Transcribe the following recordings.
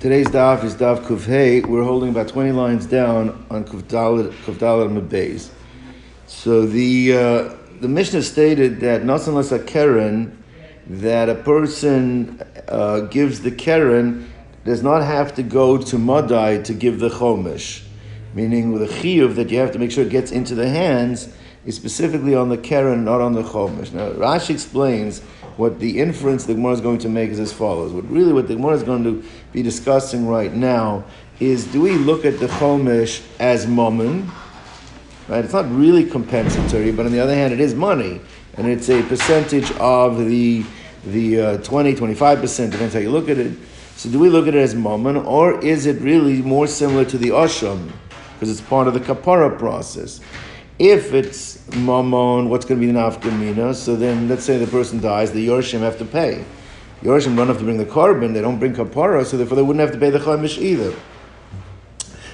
Today's daf is daf kufhei. We're holding about 20 lines down on kufdalet kufdalet So the uh, the Mishnah stated that not unless a keren that a person uh, gives the keren does not have to go to Madai to give the chomish, meaning with a chiyuv that you have to make sure it gets into the hands is specifically on the keren, not on the chomish. Now Rashi explains what the inference the Gemara is going to make is as follows. What really what the Gemara is going to be discussing right now is do we look at the Chomish as mammon? Right? It's not really compensatory, but on the other hand, it is money. And it's a percentage of the, the uh, 20, 25%, depends how you look at it. So do we look at it as mammon, or is it really more similar to the Asham? Because it's part of the kapara process. If it's mammon, what's going to be the nafkamina? So then, let's say the person dies, the yorshim have to pay. Yorshim don't have to bring the korban; they don't bring kapara, so therefore they wouldn't have to pay the chaimish either.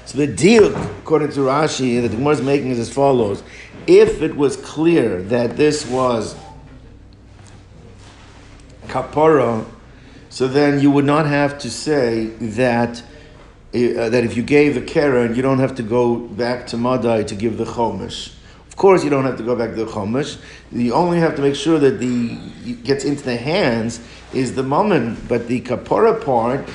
So the deal, according to Rashi, that the Gemara is making is as follows: If it was clear that this was kapara, so then you would not have to say that uh, that if you gave the keren, you don't have to go back to Madai to give the Chomish. Of course, you don't have to go back to the Chomish. You only have to make sure that the gets into the hands is the moment, but the Kapora part,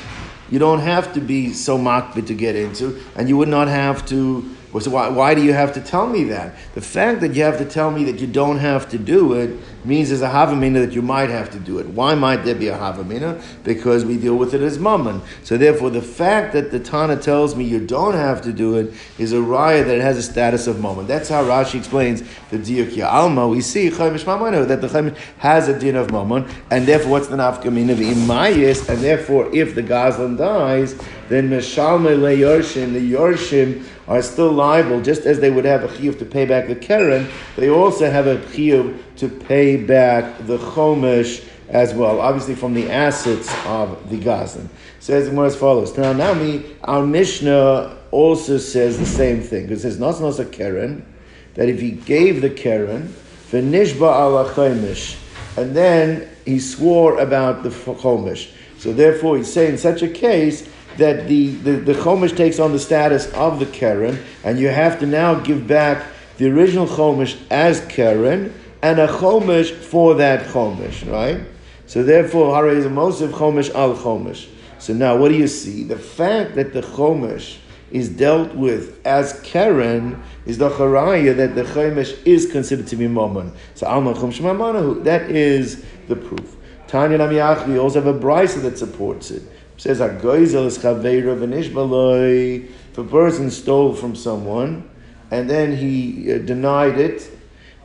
you don't have to be so makbid to get into, and you would not have to so why, why do you have to tell me that? The fact that you have to tell me that you don't have to do it means there's a havamina that you might have to do it. Why might there be a havamina? Because we deal with it as mammon. So therefore, the fact that the Tana tells me you don't have to do it is a raya that it has a status of mammon. That's how Rashi explains the diuk alma. We see chaimish mamano that the chaimish has a din of mammon, and therefore, what's the nafkamina of imayis? And therefore, if the gazlan dies, then meshalme le yorshim, the yorshim are still liable, just as they would have a chiyuv to pay back the keren, they also have a chiyuv to pay back the chomesh as well, obviously from the assets of the gazan. Says more as follows. Now, now me, our Mishnah also says the same thing. It says, not a keren, that if he gave the keren, nishba ala chomesh, and then he swore about the chomesh. So therefore, he's saying in such a case, that the, the, the Chomish takes on the status of the Keren, and you have to now give back the original Chomish as Keren, and a Chomish for that Chomish, right? So therefore, Hare is a Mosif Chomish al Chomish. So now, what do you see? The fact that the Chomish is dealt with as Keren is the Charaya that the Chomish is considered to be Mammon. So Alma Chum that is the proof. Tanya Namiach, we also have a brisa that supports it says a goizel is chaveira v'nishbaloi. If a person stole from someone and then he uh, denied it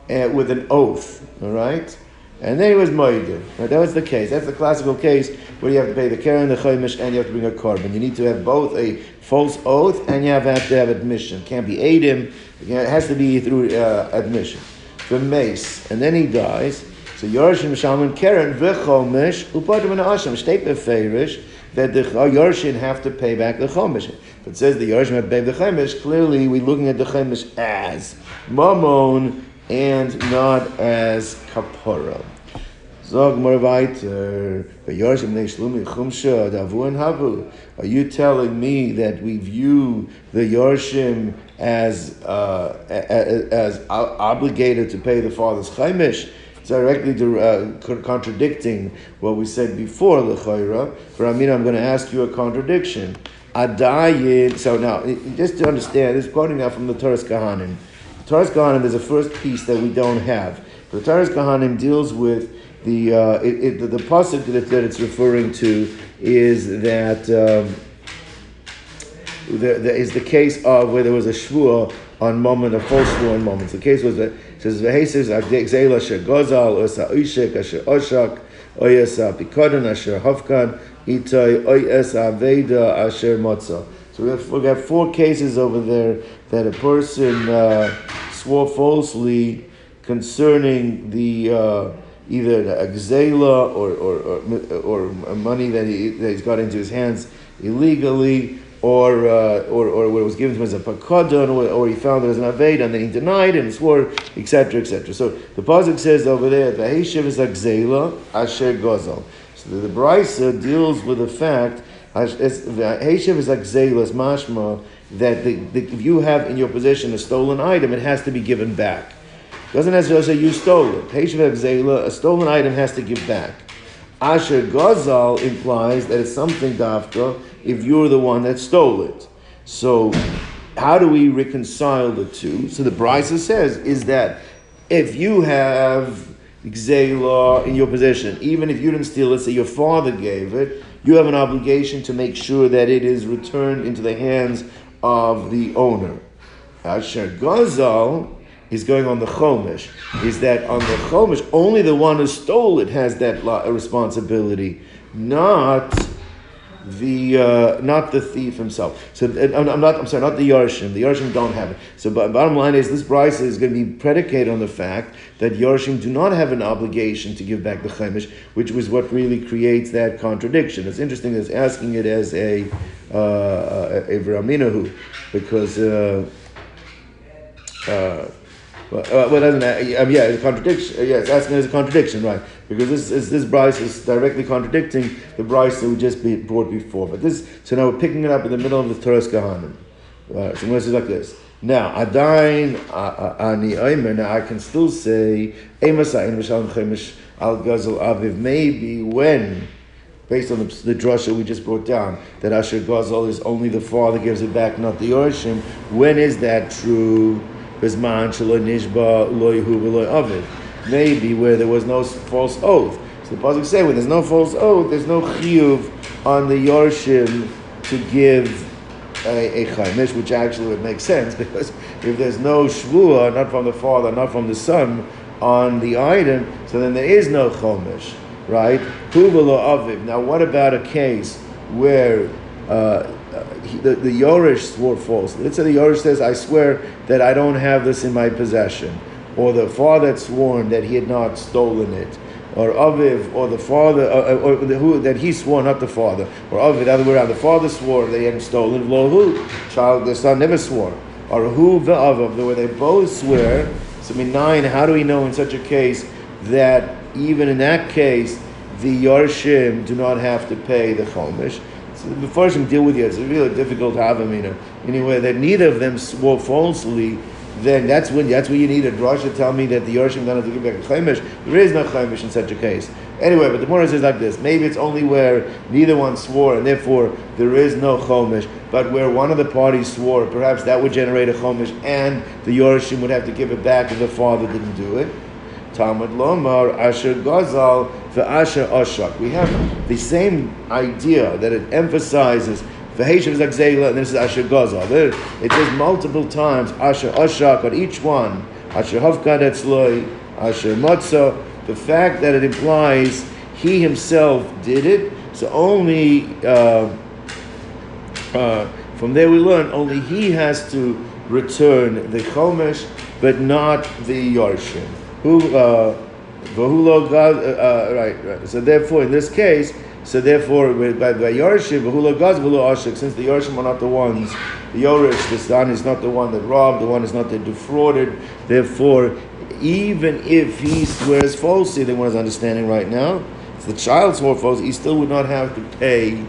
uh, with an oath, all right, and then he was moider. Right? That was the case. That's the classical case where you have to pay the keren, the chaimish, and you have to bring a korban. You need to have both a false oath and you have, to have admission. It can't be adim. It has to be through uh, admission. The mace, and then he dies. So Yorshim Shalman Keren v'chomish upadim and asham state beferish that the Yorshin have to pay back the Chomish. If it says the Yorshin have to pay the Chomish, clearly we're looking at the Chomish as Mammon and not as Kapora. Zog more weiter. Are you telling me that we view the Yorshim as uh, as, obligated to pay the father's chaimish? directly to, uh, contradicting what we said before, L'chayra. For Amina, I'm going to ask you a contradiction. Adayin, so now, just to understand, this is quoting now from the Torah Kahanim. The Torah Kahanim is the first piece that we don't have. The Torah Kahanim deals with the, uh, the, the that, it's referring to is that um, there, is the case of where there was a shvua on moment, a false shvua on moments. The case was that it says v'hesis agdegzela asher gozal osa uishik asher oshak oyes pikodon asher hafkan itay oyes aveda asher motza. So we have, we four cases over there that a person uh, swore falsely concerning the uh, either the exela or, or, or, or money that, he, that he's got into his hands illegally or, uh, or, or what was given to him as a pakadon, or, or he found it as an aved, and then he denied and swore, etc., etc. So the pasuk says over there, "V'heishiv is akzela asher gozal." So the, the brisa deals with the fact the Heshev is Zelas Mashma, that the, the, if you have in your possession a stolen item, it has to be given back. Doesn't necessarily say you stole it. A stolen item has to give back. Asher Gazal implies that it's something dafka if you're the one that stole it. So, how do we reconcile the two? So the Brisa says is that if you have Gzela in your possession, even if you didn't steal it, say your father gave it, you have an obligation to make sure that it is returned into the hands of the owner. Asher Gazal is going on the Chomish, is that on the Chomish, only the one who stole it has that responsibility, not the uh, not the thief himself. So I'm not. I'm sorry, not the Yarshim. The Yarshim don't have it. So bottom line is this price is going to be predicated on the fact that Yarshim do not have an obligation to give back the Chaimish, which was what really creates that contradiction. It's interesting. It's asking it as a uh, a Vraminahu because. Uh, uh, well, uh, well doesn't um, yeah, it's contradiction. Uh, yeah, it's asking as a contradiction, right? Because this is this Bryce is directly contradicting the Bryce that we just be, brought before. But this, so now we're picking it up in the middle of the Torah's Kahanim. Uh, so it's like this. Now, Adain Ani Oimer. Now I can still say Emasayin Mishalim Chemish Al Gazel Aviv. Maybe when based on the, the drasha we just brought down, that Asher Gazel is only the father gives it back, not the Yorshim. When is that true? Maybe where there was no false oath. So the pasuk say when there's no false oath, there's no chiyuv on the yorshim to give a, a chaimish, which actually would make sense because if there's no shvua, not from the father, not from the son, on the item, so then there is no chomish, right? Now, what about a case where uh, he, the, the Yorish swore false. Let's say the Yorish says, I swear that I don't have this in my possession. Or the father had sworn that he had not stolen it. Or Aviv, or the father, uh, uh or the, who, that he swore, not the father. Or Aviv, the other way around, the father swore they hadn't stolen. Who? Child, the son never swore. Or who the Aviv, where they both swear. So, I mean, nine, how do we know in such a case that even in that case, the Yarshim do not have to pay the Chomish? So the Farshim deal with you. It's really difficult know. Anyway, that neither of them swore falsely, then that's when that's when you need a drush to tell me that the Yorshim don't have to give back a chaimish. There is no chaimish in such a case. Anyway, but the Morah says like this: maybe it's only where neither one swore, and therefore there is no chomish. But where one of the parties swore, perhaps that would generate a chomish, and the Yorshim would have to give it back if the father didn't do it. Talmud Lomar Asher Gazal Asher Ashak. We have the same idea that it emphasizes V'heshav Zagzela, and this is Asher Gazal. It says multiple times Asher Ashak on each one. Asher Havkad Etzloi, Asher Matzah. The fact that it implies he himself did it, so only uh, uh, from there we learn only he has to return the Chomesh, but not the Yarshim who uh, uh, uh, right, right. So therefore, in this case, so therefore, by, by Yorshim, V'hulo Gaz, V'hulo Ashik, since the Yorshim are not the ones, the Yorish, the son is not the one that robbed, the one is not that defrauded, therefore, even if he swears falsely, the one is understanding right now, if the child swore falsely, he still would not have to pay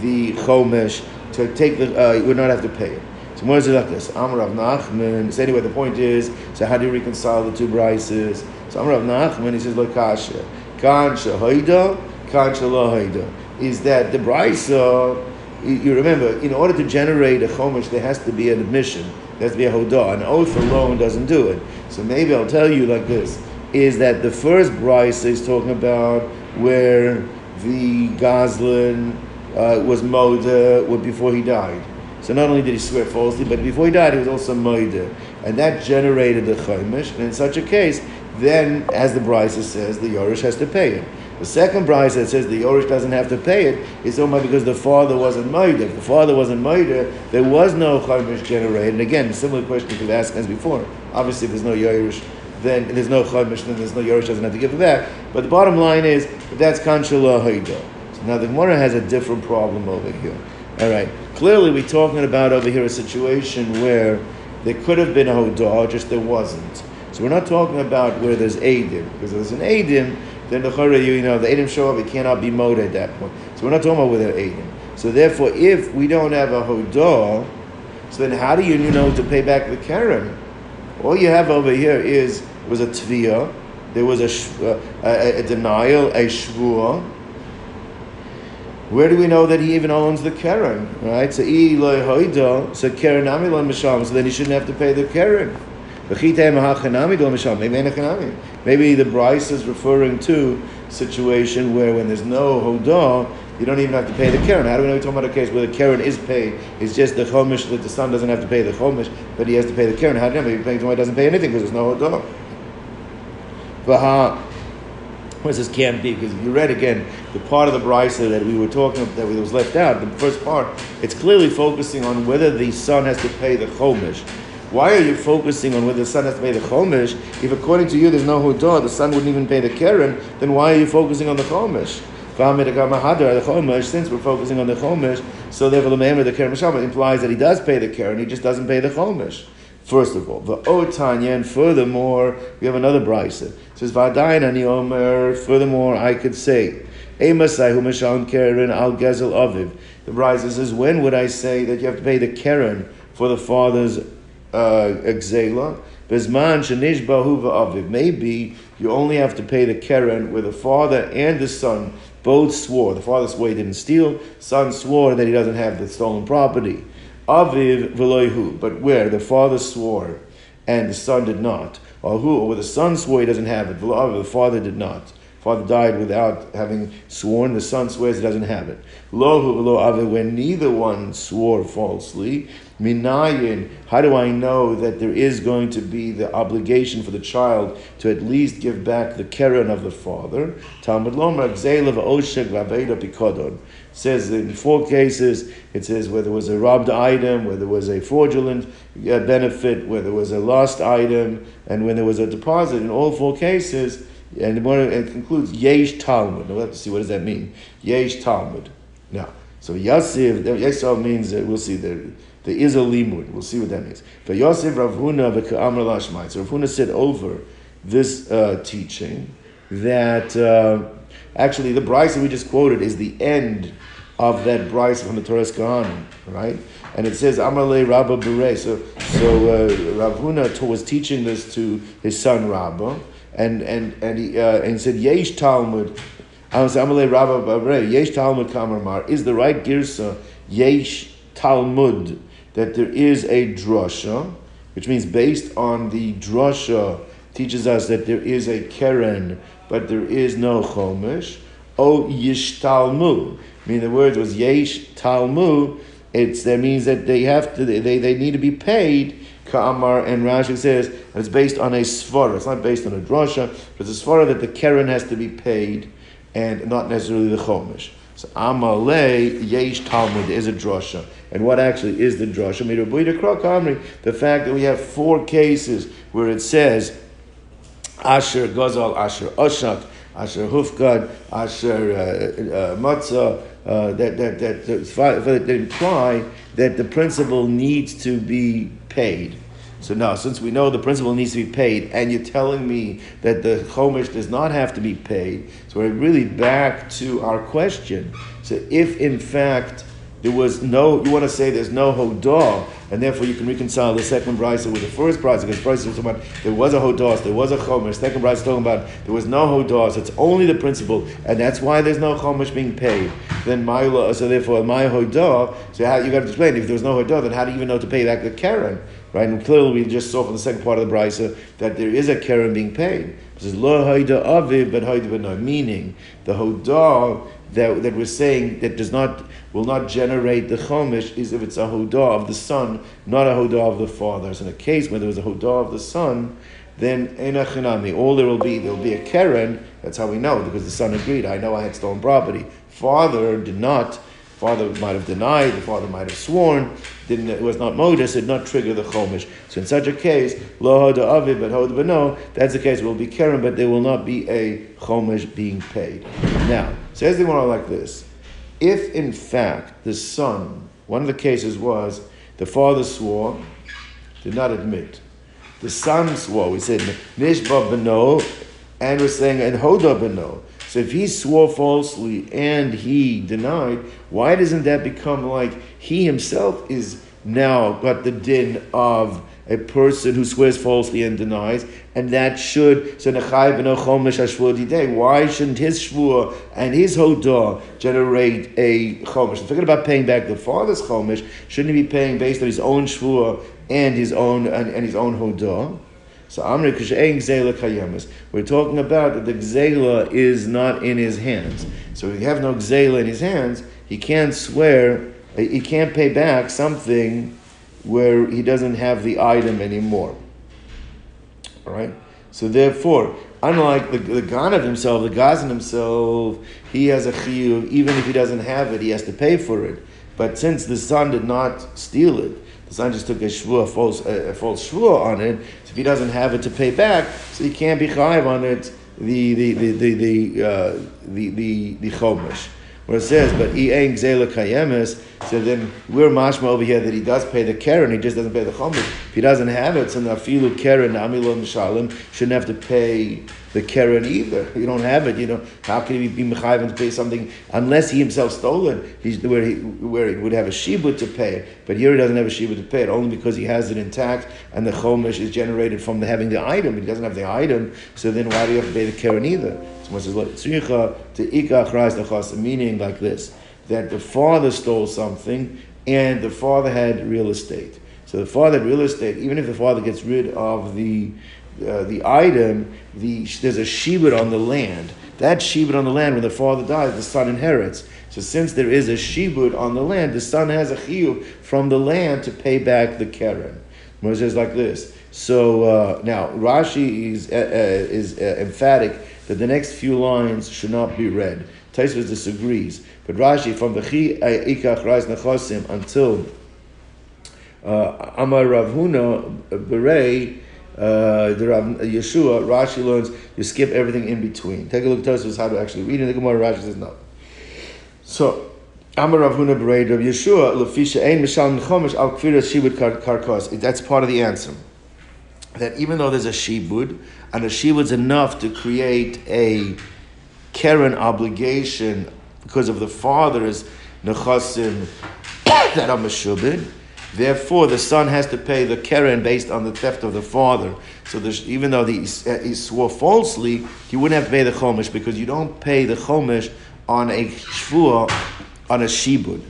the Chomesh, to take the, uh, he would not have to pay it. So more is like this. Amr Rav Nachman. So anyway, the point is, so how do you reconcile the two brises? So Amr Rav Nachman, he says, Lakasha. Kan shahoida, kan shalahoida. Is that the brisa, you remember, in order to generate a chomish, there has to be an admission. There has to be a hodah. An oath alone doesn't do it. So maybe I'll tell you like this, is that the first brisa is talking about where the gazlan uh, was Moda before he died. So not only did he swear falsely, but before he died, he was also moider, and that generated the chaimish. And in such a case, then, as the Brisa says, the Yorish has to pay it. The second Brisa says the Yorish doesn't have to pay it. it is only because the father wasn't moider. If the father wasn't moider, there was no chaimish generated. And again, similar question could ask as before. Obviously, if there's no Yorish, then there's no chaimish, then there's no Yorish doesn't have to give it back. But the bottom line is that's kanshala haida. So now the Gemara has a different problem over here. All right. Clearly, we're talking about over here a situation where there could have been a hodah, just there wasn't. So we're not talking about where there's Adim, because if there's an Adim, then the you know, the Adim show up, it cannot be mode at that point. So we're not talking about where there are Adim. So therefore, if we don't have a hodah, so then how do you know to pay back the keren? All you have over here is was a tviyah, there was a, uh, a, a, denial, a shvua. Where do we know that he even owns the keren? Right? So so keren so then he shouldn't have to pay the keren. Maybe the Bryce is referring to situation where when there's no hodah, you don't even have to pay the keren. How do we know we're talking about a case where the keren is paid? It's just the chomish that the son doesn't have to pay the chomish, but he has to pay the keren. How do you know? Maybe someone doesn't pay anything because there's no hodah. What this can't be because if you read again the part of the brisa that we were talking about that was left out, the first part, it's clearly focusing on whether the son has to pay the chomish. Why are you focusing on whether the son has to pay the chomish? If according to you there's no hudah, the son wouldn't even pay the keren, then why are you focusing on the chomish? Since we're focusing on the chomish, so therefore the member the keren implies that he does pay the keren, he just doesn't pay the chomish. First of all, the otanya, and furthermore, we have another brisa. Says v'adayin ani omer. Furthermore, I could say, emasai hu mishal keren al gezel aviv. The brisa says, when would I say that you have to pay the keren for the father's uh, exela. Bezman shenish bahu aviv. Maybe you only have to pay the keren where the father and the son both swore. The father swore he didn't steal. Son swore that he doesn't have the stolen property. Aviv v'loihu. But where the father swore and the son did not. Or the son swore he doesn't have it. The father did not. Father died without having sworn. The son swears he doesn't have it. Lohu v'lo aviv. When neither one swore falsely. Minayin, how do I know that there is going to be the obligation for the child to at least give back the keren of the father? Talmud Lomer, Oshek Vaveda Pikodon. Says in four cases, it says where there was a robbed item, where there was a fraudulent uh, benefit, where there was a lost item, and when there was a deposit. In all four cases, and it concludes Yesh Talmud. Now we'll have to see what does that mean. Yesh Talmud. Now, so Yasiv, Yasiv means uh, we'll see there. There is a limud. We'll see what that means. But Yosef Rav Huna v'ka'amar lashmai. So Rav Huna said over this uh, teaching that uh, actually the brisa we just quoted is the end of that Bryce from the Torah Kahanim, right? And it says Amalei Rabba Bure. So so uh, Rav Huna was teaching this to his son Rabba, and and and he uh, and he said Yesh Talmud. Amalei Rabba Bure. Yesh Talmud Kamar is the right girsa Yesh Talmud that there is a drasha, which means based on the drasha teaches us that there is a keren, but there is no chomish. O yishtalmu. I mean, the word was yesh talmu. It's that means that they have to they, they need to be paid. Ka'amar and Rashi says and it's based on a svara. It's not based on a drasha, but it's a svara that the keren has to be paid and not necessarily the chomish. So Amalei Yesh Talmud is a drasha. And what actually is the drasha? The fact that we have four cases where it says Asher Gazal, Asher Oshak, Asher Hufgad, Asher uh, uh, Matzah, uh, that, that, that, that, that imply that the principal needs to be paid. So now, since we know the principal needs to be paid, and you're telling me that the chomish does not have to be paid, so we're really back to our question. So if in fact there was no, you want to say there's no hodah, and therefore you can reconcile the second brisa with the first brisa, because first was talking about there was a hodah, there was a chomish. Second brisa is talking about there was no hodah, so it's only the principle, and that's why there's no chomish being paid. Then my so therefore my hodah. So how, you got to explain if there's no hodah, then how do you even know to pay back the keren? Right? And clearly we just saw from the second part of the brisa that there is a keren being paid. It says lo hoida aviv, but hoida but no. Meaning the hodah that, that we're saying that does not will not generate the chomish is if it's a hodah of the son, not a hodah of the father. So in a case where there was a hodah of the son, then enachinami, all there will be, there will be a keren. That's how we know because the son agreed. I know I had stolen property. Father did not father might have denied, the father might have sworn, didn't, it was not modus, did not trigger the chomish. So in such a case, lo hoda avid, but hoda no, that's the case, will be keren, but there will not be a chomish being paid. Now, says the one like this. If in fact the son, one of the cases was the father swore, did not admit. The son swore, we said nishba beno, and we're saying and hoda beno. So if he swore falsely and he denied, why doesn't that become like he himself is now got the din of a person who swears falsely and denies, and that should so hashvur Why shouldn't his shvur and his hodah generate a chomesh? Forget about paying back the father's chomesh. Shouldn't he be paying based on his own shvur and his own and, and his own hodah? So Amri Kushayin Gzela. We're talking about that the Gzela is not in his hands. So if you have no Gzela in his hands, he can't swear, he can't pay back something where he doesn't have the item anymore. All right? So therefore, unlike the, the Ganav himself, the Gazan himself, he has a chiyuv, even if he doesn't have it, he has to pay for it. But since the son did not steal it, the son just took a shvua, false, a, false shvua on it. So if he doesn't have it to pay back, so he can't be chayiv on it. The the the the the uh, the, the, the where it says, but ein gzela kayemes, so then we're mashma over here that he does pay the keren, he just doesn't pay the chomish. If he doesn't have it, so nafilu keren amilon shalim shouldn't have to pay the keren either. You don't have it. You know how can he be mechayiv to pay something unless he himself stole it? He's where he where he would have a shibud to pay it, but here he doesn't have a shibud to pay it only because he has it intact and the chomish is generated from the, having the item. He doesn't have the item, so then why do you have to pay the keren either? Someone says to ikach meaning like this that the father stole something and the father had real estate. So the father had real estate, even if the father gets rid of the uh, the item, the, there's a shibud on the land. That shibud on the land, when the father dies, the son inherits. So since there is a shibud on the land, the son has a chiyuv from the land to pay back the keren. Moses like this. So uh, now Rashi is uh, uh is uh, emphatic that the next few lines should not be read. Tosfos disagrees, but Rashi from the Chi Ikach Rais Nechosim until Amar Rav Huna Berei uh, the Rav Yeshua, Rashi learns you skip everything in between. Take a look at Tosfos how to actually read it. The Gemara Rashi says no. So Amar Rav Huna Bereid Rav Yeshua Lefisha Ein Mishal Chomish Al Kfiras Shibud Karkos. That's part of the answer. That even though there's a shibud and a shibud's enough to create a keren obligation because of the father's nechasim that are meshubid Therefore, the son has to pay the keren based on the theft of the father. So even though he, uh, he, swore falsely, he wouldn't have to pay the chomish because you don't pay the chomish on a shvua, on a shibud.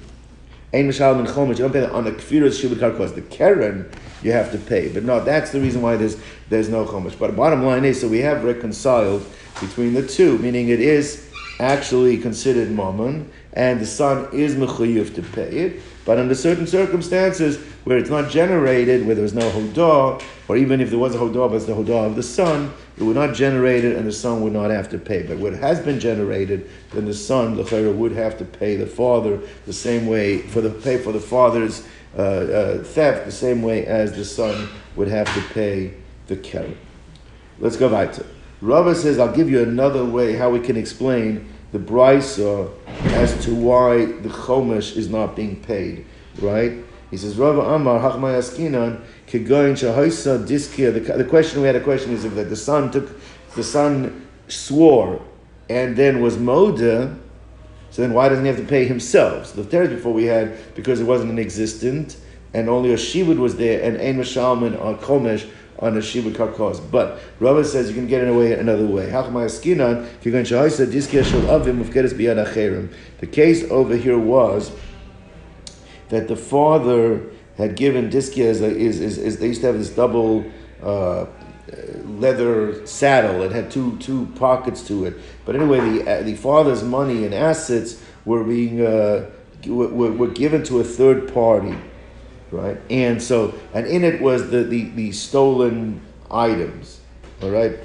Ein mishal chomish, you don't pay on a kfiras shibud karkos. The keren you have to pay. But no, that's the reason why there's there's no chomish. But bottom line is, so we have reconciled between the two, meaning it is actually considered mammon, and the son is mechuyuf to pay it. But under certain circumstances where it's not generated, where there's no hodah, or even if there was a hodah, but it's the hodah of the son, it would not generate it, and the son would not have to pay. But what has been generated, then the son, the would have to pay the father the same way for the pay for the father's uh, uh, theft, the same way as the son would have to pay the keren. Let's go back to. Rava says, "I'll give you another way how we can explain." the brisa as to why the chomesh is not being paid, right? He says, Rava Amar Hachmay Askinan Kegoin Shahoisa Diskia. The question we had a question is if that the son took the son swore and then was moda, so then why doesn't he have to pay himself? So the terror before we had because it wasn't an existent and only a shibud was there and ein mashalman or komesh on a shibud karkos. But Rava says you can get it away another way. The case over here was that the father had given diskia is, is, is, is, they used to have this double uh, leather saddle. It had two two pockets to it. But anyway, the uh, the father's money and assets were being uh, were, were given to a third party right? And so, and in it was the, the, the stolen items, all right?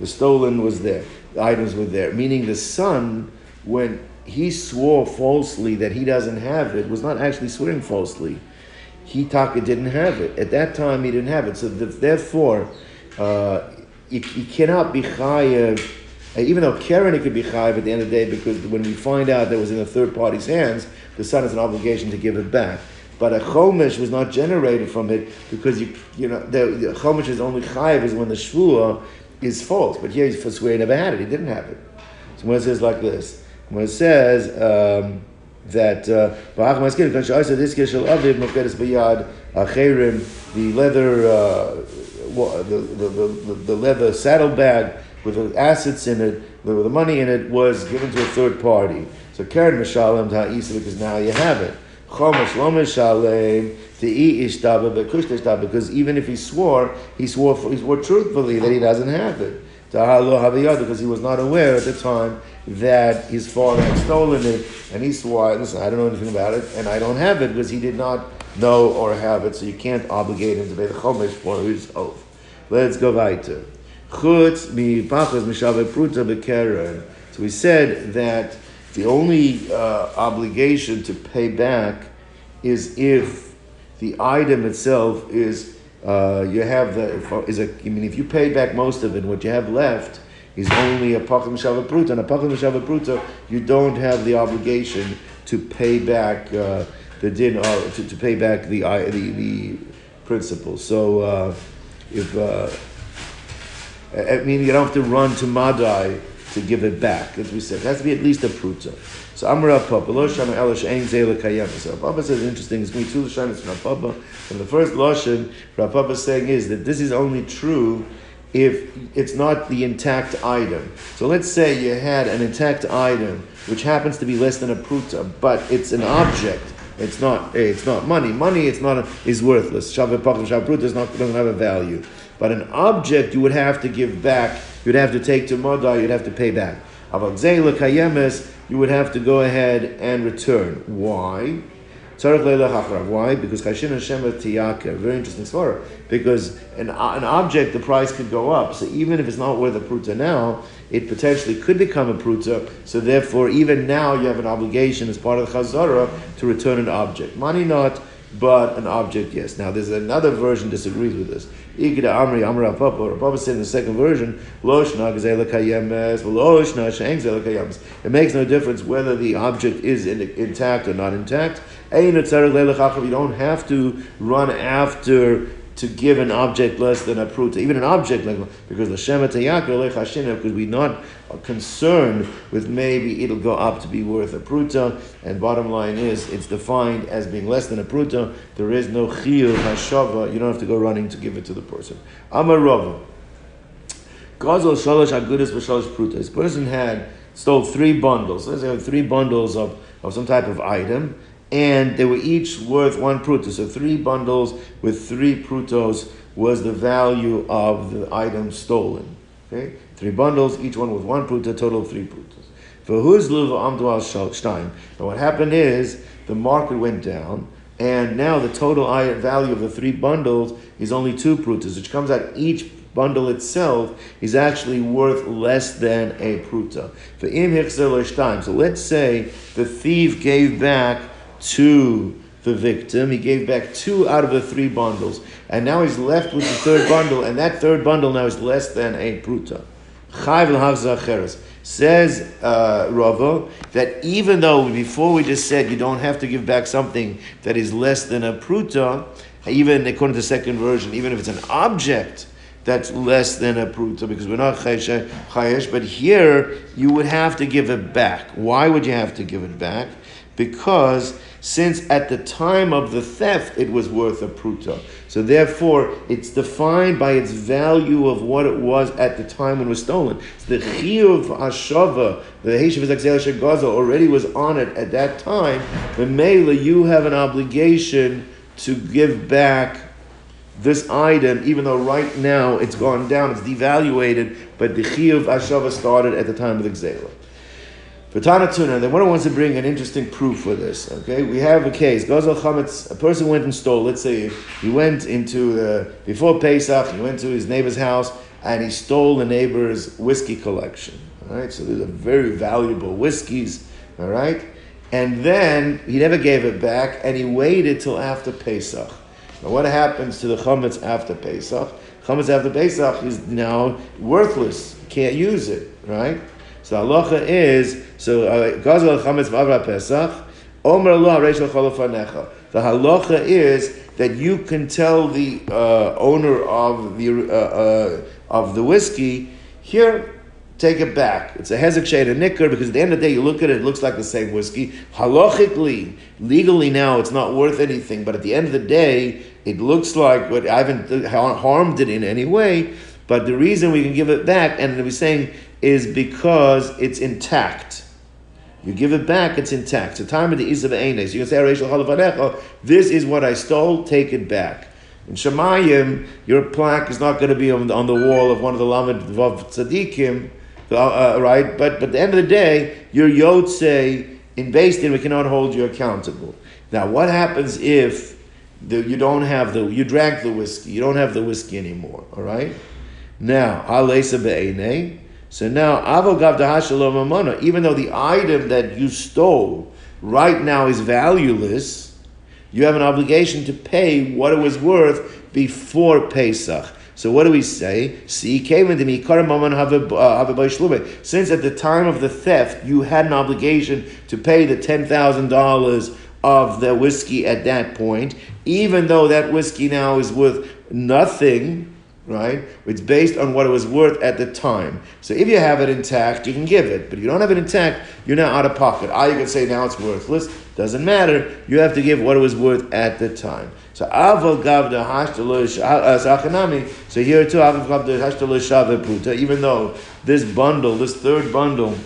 The stolen was there, the items were there, meaning the son, when he swore falsely that he doesn't have it, was not actually swearing falsely. He Taka didn't have it. At that time, he didn't have it. So the, therefore, uh, cannot be chayiv, uh, even though keren it could be chayiv at the end of the day, because when we find out that it was in a third party's hands, the son has an obligation to give it back but a chomesh was not generated from it because you you know the, the chomesh is only chayiv is when the shvua is false. But here for swear he never had it; he didn't have it. So when it says like this, when it says um, that uh, the leather, uh, the, the, the, the leather saddlebag with the assets in it, the, the money in it was given to a third party. So Keren Mishalem Ta'isa because now you have it. Chomesh Lo Mishalem Te'i Ishtaba Bekush Ishtaba because even if he swore, he swore he swore truthfully that he doesn't have it. Because he was not aware at the time that his father had stolen it and he swore, listen, I don't know anything about it and I don't have it because he did not know or have it, so you can't obligate him to pay the Chomesh for his oath. Let's go weiter. Chutz mi pachas pruta bekeren. So we said that the only uh, obligation to pay back is if the item itself is uh, you have the is a I mean if you pay back most of it, what you have left is only a pachas mishave pruta, and a pachas mishave pruta you don't have the obligation to pay back uh, the din uh, to, to pay back the the the principal. So uh, if uh, I mean, you don't have to run to Madai to give it back, as we said. It has to be at least a pruta. So Amra Papa, Lo Shana Elash Ein Zela Kayem. So Papa says interesting, it's going to be two Lashanas from Papa. And the first Lashon Papa is saying is that this is only true if it's not the intact item. So let's say you had an intact item which happens to be less than a pruta, but it's an object. It's not. Eh, it's not money. Money. It's not. A, is worthless. Shavu pachim shavu pruta doesn't have a value. But an object you would have to give back, you'd have to take to Madai, you'd have to pay back. Kayemes, you would have to go ahead and return. Why? Why? Because Kashin Hashem Tiyaka. Very interesting svara. Because an, an object, the price could go up. So even if it's not worth a pruta now, it potentially could become a pruta. So therefore, even now you have an obligation as part of the chazara to return an object. Money not, but an object yes. Now there's another version disagrees with this. Ikida Amri Amra. Papa said in the second version, Loshna Loshna It makes no difference whether the object is in, intact or not intact. You don't have to run after to give an object less than a pruta, even an object like because the shema because we're not concerned with maybe it'll go up to be worth a pruta, and bottom line is it's defined as being less than a pruta. There is no chiyuv hashava. You don't have to go running to give it to the person. Amar Rava. Gazal shalosh agudas v'shalosh pruta. This person had stole three bundles. Let's say three bundles of, of some type of item and they were each worth one pruta. So three bundles with three prutos was the value of the item stolen. Okay, three bundles, each one with one pruta, total of three prutas. For who's amdu al stein? And what happened is the market went down, and now the total value of the three bundles is only two prutas, which comes out each bundle itself is actually worth less than a pruta. So let's say the thief gave back to the victim. He gave back two out of the three bundles, and now he's left with the third bundle, and that third bundle now is less than a pruta. Says uh, Rava that even though before we just said you don't have to give back something that is less than a pruta, even according to the second version, even if it's an object that's less than a pruta, because we're not chayesh, but here you would have to give it back. Why would you have to give it back? Because since at the time of the theft it was worth a pruta. So therefore, it's defined by its value of what it was at the time when it was stolen. So the chiyuv hashava, the heshiv gaza already was on it at that time. The mela, you have an obligation to give back this item, even though right now it's gone down, it's devaluated, but the chiyuv hashava started at the time of the gzela. Vatana Tuna, then one wants to bring an interesting proof for this. Okay, we have a case. Gazal Chametz, a person went and stole. Let's say he went into the before Pesach, he went to his neighbor's house and he stole the neighbor's whiskey collection. All right, so these are very valuable whiskeys. All right, and then he never gave it back, and he waited till after Pesach. Now, what happens to the chametz after Pesach? Chametz after Pesach is now worthless. Can't use it. Right. So halacha is so uh, chametz pesach. Omer. The halacha is that you can tell the uh, owner of the uh, uh, of the whiskey here. take it back. It's a hezek shade a nicker because at the end of the day, you look at it, it looks like the same whiskey. Halachically, legally now, it's not worth anything, but at the end of the day, it looks like what I haven't harmed it in any way. But the reason we can give it back, and we're saying, is because it's intact. You give it back, it's intact. The time of the Isav Eines. You can say, this is what I stole, take it back. In Shemayim, your plaque is not going to be on the, on the wall of one of the Lamed Vav Tzadikim, uh, uh, right? But, but at the end of the day, your Yotze, in Din, we cannot hold you accountable. Now, what happens if the, you don't have the, you drank the whiskey, you don't have the whiskey anymore, all right? Now, Alesa Be'ene, so now, even though the item that you stole right now is valueless, you have an obligation to pay what it was worth before Pesach. So what do we say? Uh, Shubay. Since at the time of the theft, you had an obligation to pay the ten thousand dollars of the whiskey at that point, even though that whiskey now is worth nothing right? It's based on what it was worth at the time. So if you have it intact, you can give it. But if you don't have it intact, you're now out of pocket. Ah, you can say now it's worthless. Doesn't matter. You have to give what it was worth at the time. So hashtaloshanami. Uh, so here too, puta. Even though this bundle, this third bundle,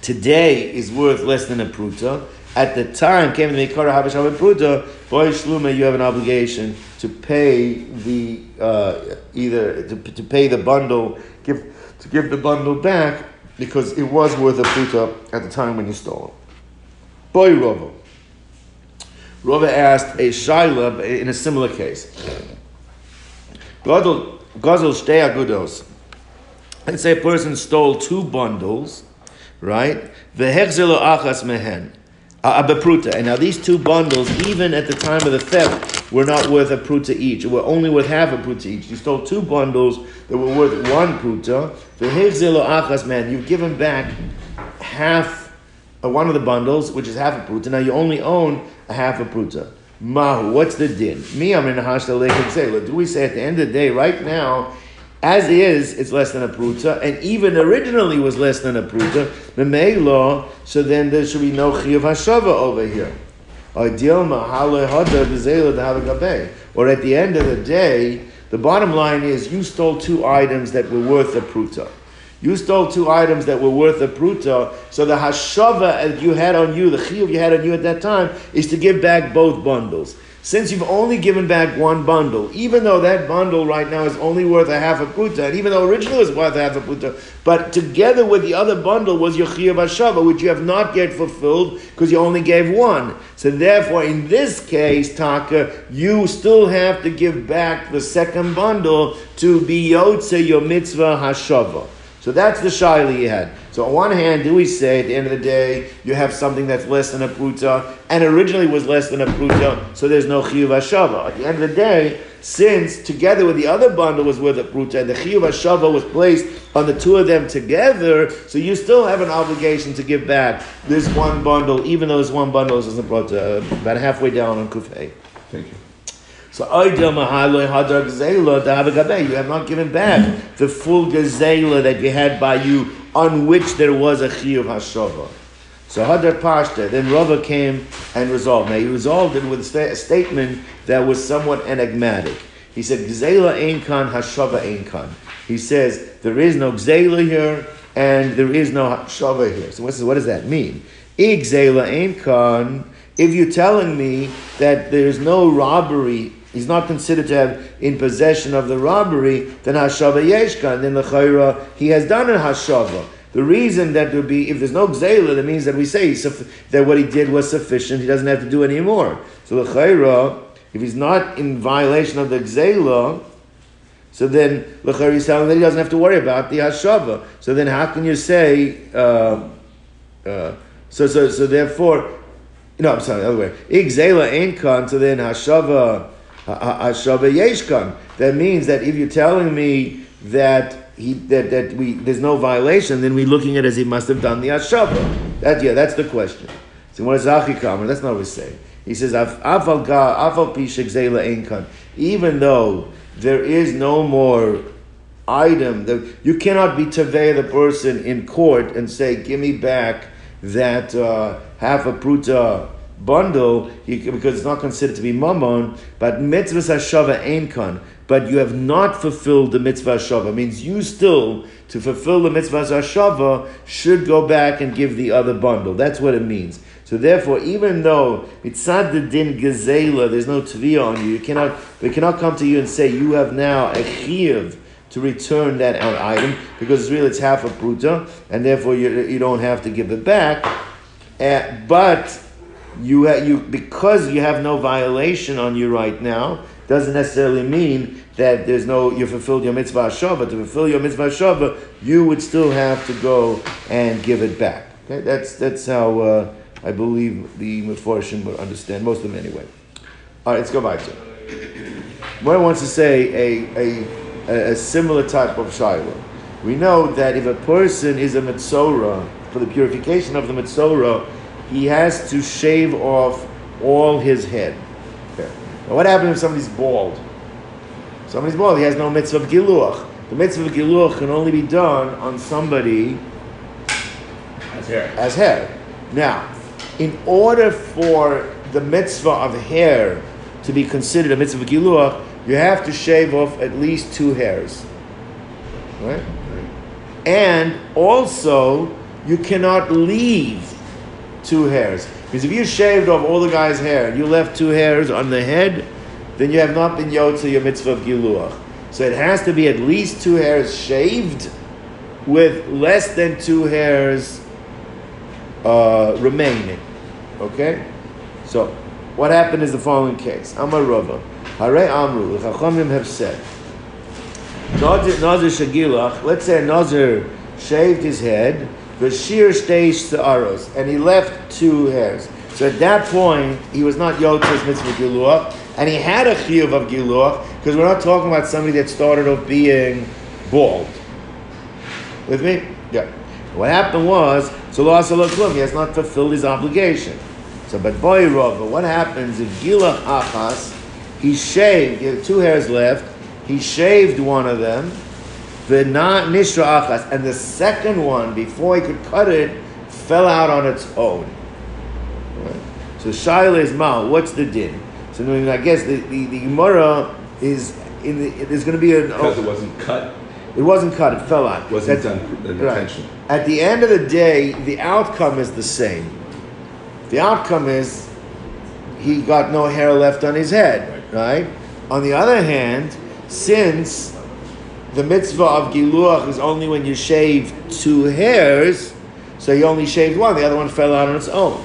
today is worth less than a pruta. At the time, came the Mekara Habashav Pruta, boy Shlume, you have an obligation to pay the uh, either to, to pay the bundle, give to give the bundle back because it was worth a pruta at the time when you stole it. Boy Rova. Rova asked a shaila in a similar case. Gazel shtei agudos. Let's say a person stole two bundles, right? The hechzelo achas mehen. A bepruta. And now these two bundles, even at the time of the theft, were not worth a pruta each. Were only worth half a pruta each. You stole two bundles that were worth one pruta. Achas man, you've given back half uh, one of the bundles, which is half a pruta. Now you only own a half a pruta. Mahu, what's the din? Me, I'm in a hashta Do we say at the end of the day, right now, as is, it's less than a pruta, and even originally was less than a pruta. The law, so then there should be no chiyuv hashava over here. Or at the end of the day, the bottom line is you stole two items that were worth a pruta. You stole two items that were worth a pruta, so the hashava that you had on you, the chiyuv you had on you at that time, is to give back both bundles since you've only given back one bundle, even though that bundle right now is only worth a half a puta, and even though originally it was worth a half a puta, but together with the other bundle was your chiyuv hashava, which you have not yet fulfilled because you only gave one. So therefore, in this case, Taka, you still have to give back the second bundle to be yotze your mitzvah hashava. So that's the shaila you had. So on one hand, do we say at the end of the day you have something that's less than a pruta and originally was less than a pruta, so there's no chiyuv hashava. At the end of the day, since together with the other bundle was worth a pruta and the chiyuv hashava was placed on the two of them together, so you still have an obligation to give back this one bundle, even though this one bundle isn't brought uh, about halfway down on kufay. Thank you. So Oidil Mahaloi Hadar Gazela You have not given back the full Gazela that you had by you on which there was a Chiyuv hashava. So Hadar Pashta, then Rava came and resolved. Now he resolved it with a statement that was somewhat enigmatic. He said, Gzela ein kan, hashava ein kan. He says, there is no gzela here, and there is no hashava here. So what does that mean? Igzela ein kan, if you're telling me that there's no robbery he's not considered to have in possession of the robbery, then hashava yeshkan, then the chayra, he has done a hashava. The reason that would be, if there's no gzela, that means that we say that what he did was sufficient, he doesn't have to do any more. So the chayra, if he's not in violation of the gzela, so then l'chayra is telling that he doesn't have to worry about the hashava. So then how can you say, uh, uh, so, so, so therefore, no, I'm sorry, the other way. Igzela ain't con, so then hashava. That means that if you're telling me that he that, that we there's no violation, then we're looking at it as he must have done the Hashava. That yeah, that's the question. So what is Achikam? That's not what he's saying. He says. Even though there is no more item that you cannot be tevei the person in court and say, "Give me back that uh, half a pruta bundle," because it's not considered to be mammon. But mitzvah hashava ein But you have not fulfilled the mitzvah hashava. Means you still to fulfill the mitzvah hashava should go back and give the other bundle. That's what it means. So therefore, even though mitzad the din gezela, there's no tviyah on you, you cannot, they cannot come to you and say you have now a chiv to return that item because it's really it's half a pruta, and therefore you, you don't have to give it back. Uh, but you, ha- you because you have no violation on you right now doesn't necessarily mean that there's no you fulfilled your mitzvah shava. To fulfill your mitzvah shava, you would still have to go and give it back. Okay, that's that's how. Uh, I believe the Meforshim would understand, most of them anyway. All right, let's go back to One wants to say a, a, a similar type of shiloh. We know that if a person is a Mitzorah, for the purification of the Mitzorah, he has to shave off all his head. Okay. Now, what happens if somebody's bald? Somebody's bald, he has no mitzvah of giluach. The mitzvah of giluach can only be done on somebody as hair. As hair. Now, in order for the mitzvah of hair to be considered a mitzvah of giluach, you have to shave off at least two hairs. Right? And also, you cannot leave two hairs. Because if you shaved off all the guy's hair and you left two hairs on the head, then you have not been yotze your mitzvah of giluach. So it has to be at least two hairs shaved with less than two hairs uh, remaining. Okay? So, what happened is the following case. Amar Rava. Hare Amru, the Chachamim have said, Nazir, Shagilach, let's say Nazir shaved his head, shear stays aros, and he left two hairs. So at that point, he was not Yotz's mitzvah Giluach, and he had a chiyuv of Giluach, because we're not talking about somebody that started off being bald. With me? Yeah. What happened was, so Klum, he has not fulfilled his obligation. So, but boy, Rava, what happens if Gilach Achas, he shaved, he had two hairs left, he shaved one of them, the not Nishra Achas, and the second one, before he could cut it, fell out on its own. Right? So Shaila is Mal, what's the din? So I guess the, the, the Gemara is in the, there's going to be a because it wasn't cut. It wasn't cut; it fell out. Wasn't That's, done right. At the end of the day, the outcome is the same. The outcome is he got no hair left on his head, right? On the other hand, since the mitzvah of giluach is only when you shave two hairs, so he only shaved one, the other one fell out on its own.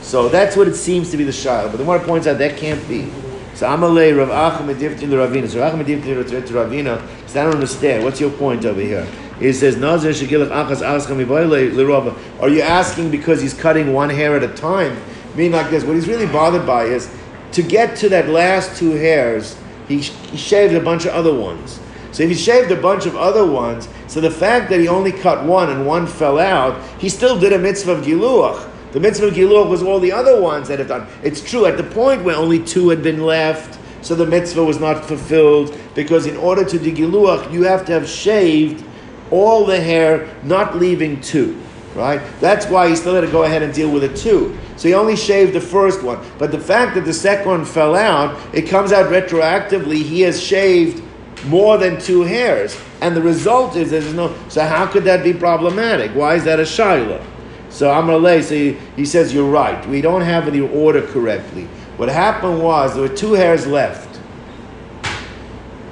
So that's what it seems to be the shayla. But the one points out that can't be. So Amalei Rav Achim Medivtin Ravina. So Rav Achim Medivtin Ravina. So I don't understand. What's your point over here? He says, Nazir Shegilach Achas Achas Are you asking because he's cutting one hair at a time? Meaning like this, what he's really bothered by is to get to that last two hairs, he, he shaved a bunch of other ones. So if he shaved a bunch of other ones, so the fact that he only cut one and one fell out, he still did a mitzvah of giluach. The mitzvah of giluach was all the other ones that have done. It's true at the point where only two had been left, so the mitzvah was not fulfilled because in order to do giluach, you have to have shaved all the hair, not leaving two. Right? That's why he still had to go ahead and deal with it too. So he only shaved the first one. But the fact that the second one fell out, it comes out retroactively. He has shaved more than two hairs. And the result is there's no. So how could that be problematic? Why is that a shaila? So Amalei, so he, he says you're right. We don't have the order correctly. What happened was there were two hairs left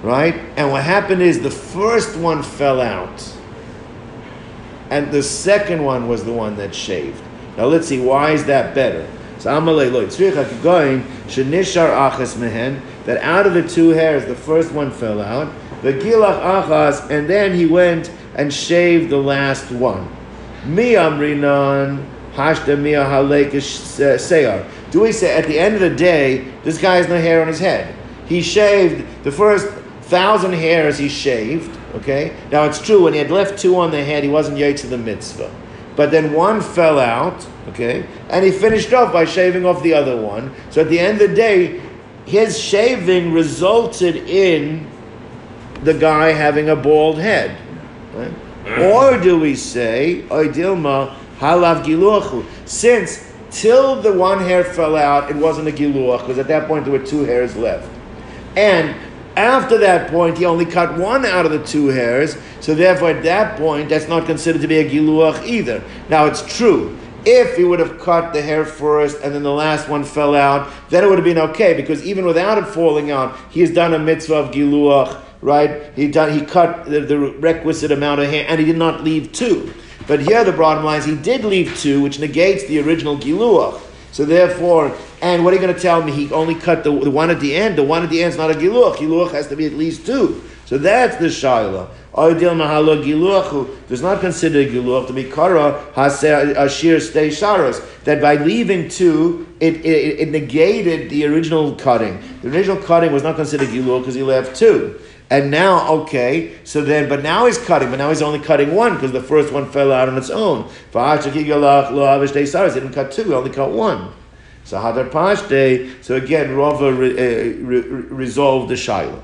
right? And what happened is the first one fell out, and the second one was the one that shaved. Now let's see, why is that better? So Amalei lo going shenishar achas mehen that out of the two hairs, the first one fell out. The gilach achas, and then he went and shaved the last one. Mi amrinan hashda mia halekish seyar. Do we say at the end of the day, this guy has no hair on his head? He shaved the first thousand hairs he shaved. Okay. Now it's true when he had left two on the head, he wasn't yet to the mitzvah. But then one fell out. Okay, and he finished off by shaving off the other one. So at the end of the day, his shaving resulted in the guy having a bald head. Right? Or do we say, Oidilma halav giluachu? Since till the one hair fell out, it wasn't a giluach, because at that point there were two hairs left. And after that point, he only cut one out of the two hairs, so therefore at that point, that's not considered to be a giluach either. Now it's true. If he would have cut the hair first and then the last one fell out, then it would have been okay, because even without it falling out, he has done a mitzvah of giluach right? He done, he cut the, the, requisite amount of hair, and he did not leave two. But here the bottom line is he did leave two, which negates the original giluach. So therefore, and what are you going to tell me? He only cut the, the one at the end. The one at the end is not a giluach. Giluach has to be at least two. So that's the shaila. Does not consider giluach to be kara ashir stay sharos. That by leaving two, it, it, it, negated the original cutting. The original cutting was not considered giluach because he left two. And now, okay, so then, but now he's cutting, but now he's only cutting one because the first one fell out on its own. He didn't cut two, he only cut one. So Hadar Pashte, so again, Rava re, uh, re, resolved the Shaila.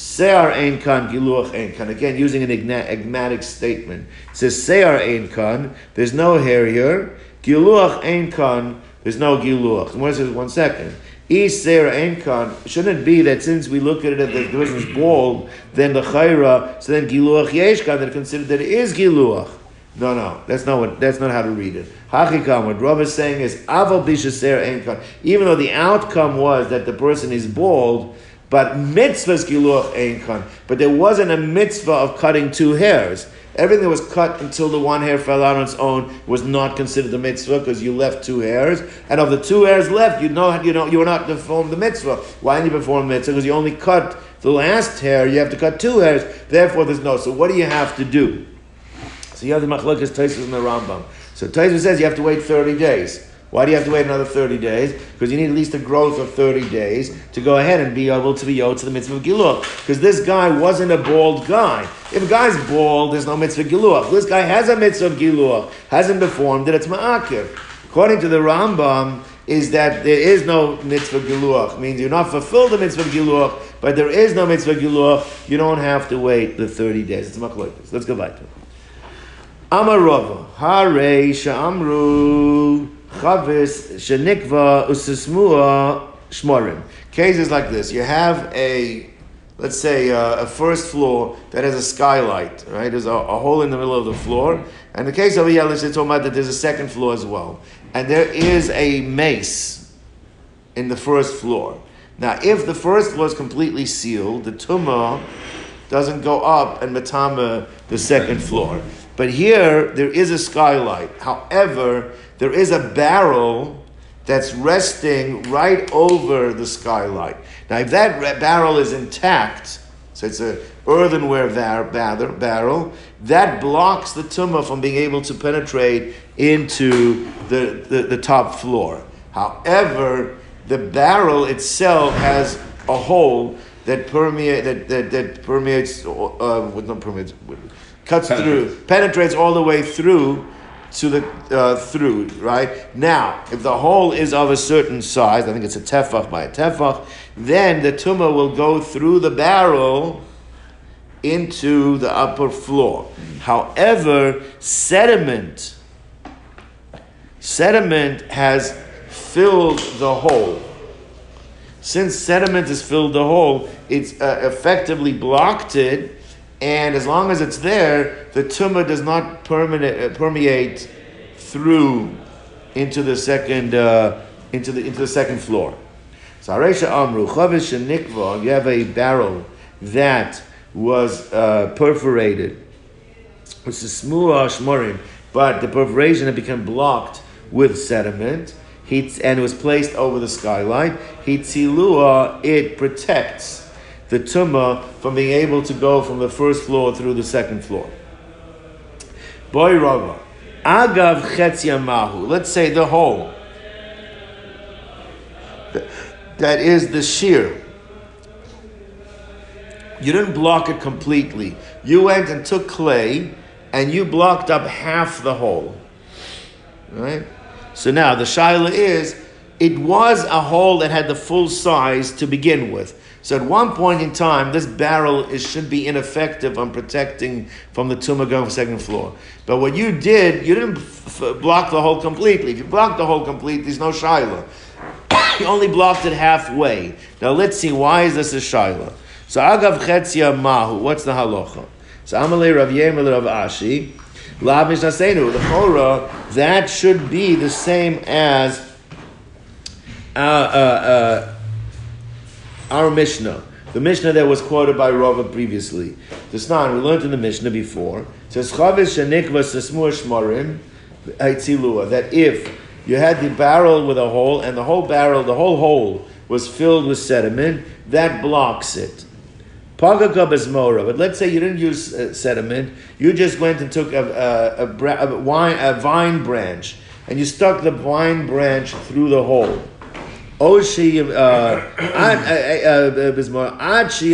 Se'ar ein kan, giluach ein kan. Again, using an enigmatic statement. It says, Se'ar ein kan, there's no hair here. Giluach ein kan, there's no giluach. And what is it? One second. Sarah Enkan, shouldn't it be that since we look at it that the person is bald, then the Chayra, so then Giluach Yeshkan, that considered that it is Giluach. No, no, that's not what. That's not how to read it. Hachikam, what Rav is saying is Aval Enkan. Even though the outcome was that the person is bald, but mitzvahs giluach Enkan. But there wasn't a mitzvah of cutting two hairs. Everything that was cut until the one hair fell out on its own was not considered a mitzvah because you left two hairs, and of the two hairs left, you know you know you were not perform the mitzvah. Why didn't you perform the mitzvah? Because you only cut the last hair. You have to cut two hairs. Therefore, there's no. So what do you have to do? So you have the machlokes Tosfos and the Rambam. So Tosfos says you have to wait thirty days. Why do you have to wait another 30 days? Because you need at least a growth of 30 days to go ahead and be able to be yod to the mitzvah of Giluach. Because this guy wasn't a bald guy. If a guy's bald, there's no mitzvah Giluach. This guy has a mitzvah of Giluach, hasn't performed it, it's ma'akir. According to the Rambam, is that there is no mitzvah giluach. Means you're not fulfilled the mitzvah giluach, but there is no mitzvah giluach. You don't have to wait the 30 days. It's machlokes. Let's go back to it. Amarova, hare sha'amru chavis shenikva usismua shmorim. Cases like this, you have a, let's say, uh, a first floor that has a skylight, right? There's a, a, hole in the middle of the floor. And the case over here, let's talking about that there's a second floor as well. And there is a mace in the first floor. Now, if the first floor is completely sealed, the tumah doesn't go up and matama the second floor. But here, there is a skylight. However, there is a barrel that's resting right over the skylight. Now, if that barrel is intact, so it's a earthenware barrel, that blocks the tumah from being able to penetrate into the, the, the top floor. However, the barrel itself has a hole that that, that, that permeates uh, not permeates cuts through penetrates all the way through to the uh, through right now. If the hole is of a certain size, I think it's a tefach by a tefach, then the tumah will go through the barrel into the upper floor. However, sediment sediment has filled the hole. Since sediment has filled the hole, it's uh, effectively blocked it and as long as it's there, the tumah does not permeate, uh, permeate through into the second uh, into the into the second floor. So Aresha Amru Chavish Nikva, you have a barrel that was uh, perforated. It's a smua shmorim, but the perforation had become blocked with sediment. and it was placed over the skylight. Hitzilua, it protects the tumah from being able to go from the first floor through the second floor. Boy Rava. Agav Chetzia Let's say the hole. That is the shear. You didn't block it completely. You went and took clay and you blocked up half the hole. Right? So now the shaila is it was a hole that had the full size to begin with. So at one point in time, this barrel is, should be ineffective on protecting from the tumah going from second floor. But what you did, you didn't f- f- block the hole completely. If you block the hole completely, there's no shiloh. you only blocked it halfway. Now let's see, why is this a shiloh? So agav chetzia mahu, what's the halacha? So amalei Rav Yemel Rav Ashi, lav mishnasenu, the chora, that should be the same as uh, uh, uh, our Mishnah. The Mishnah that was quoted by Rava previously. The Snan, we learned in the Mishnah before, says that if you had the barrel with a hole and the whole barrel, the whole hole was filled with sediment, that blocks it. But let's say you didn't use uh, sediment, you just went and took a, a, a, a, wine, a vine branch and you stuck the vine branch through the hole. Oshi uh, uh, uh,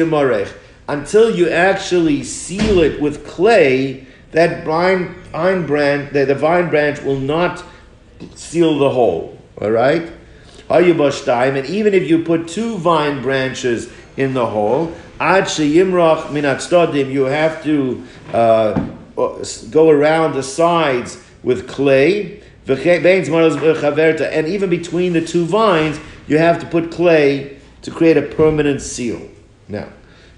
until you actually seal it with clay, that vine, vine branch, the, the vine branch will not seal the hole. All right. And even if you put two vine branches in the hole, you have to uh, go around the sides with clay. And even between the two vines, you have to put clay to create a permanent seal. Now,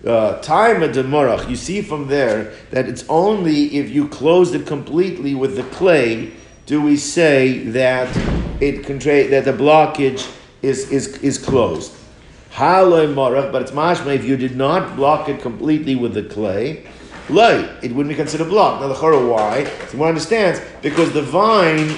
uh, time of demorach, you see from there that it's only if you close it completely with the clay do we say that it contra- that the blockage is is, is closed. Marach, but it's mashma if you did not block it completely with the clay, light, it wouldn't be considered blocked. Now the chora why? So one understands because the vine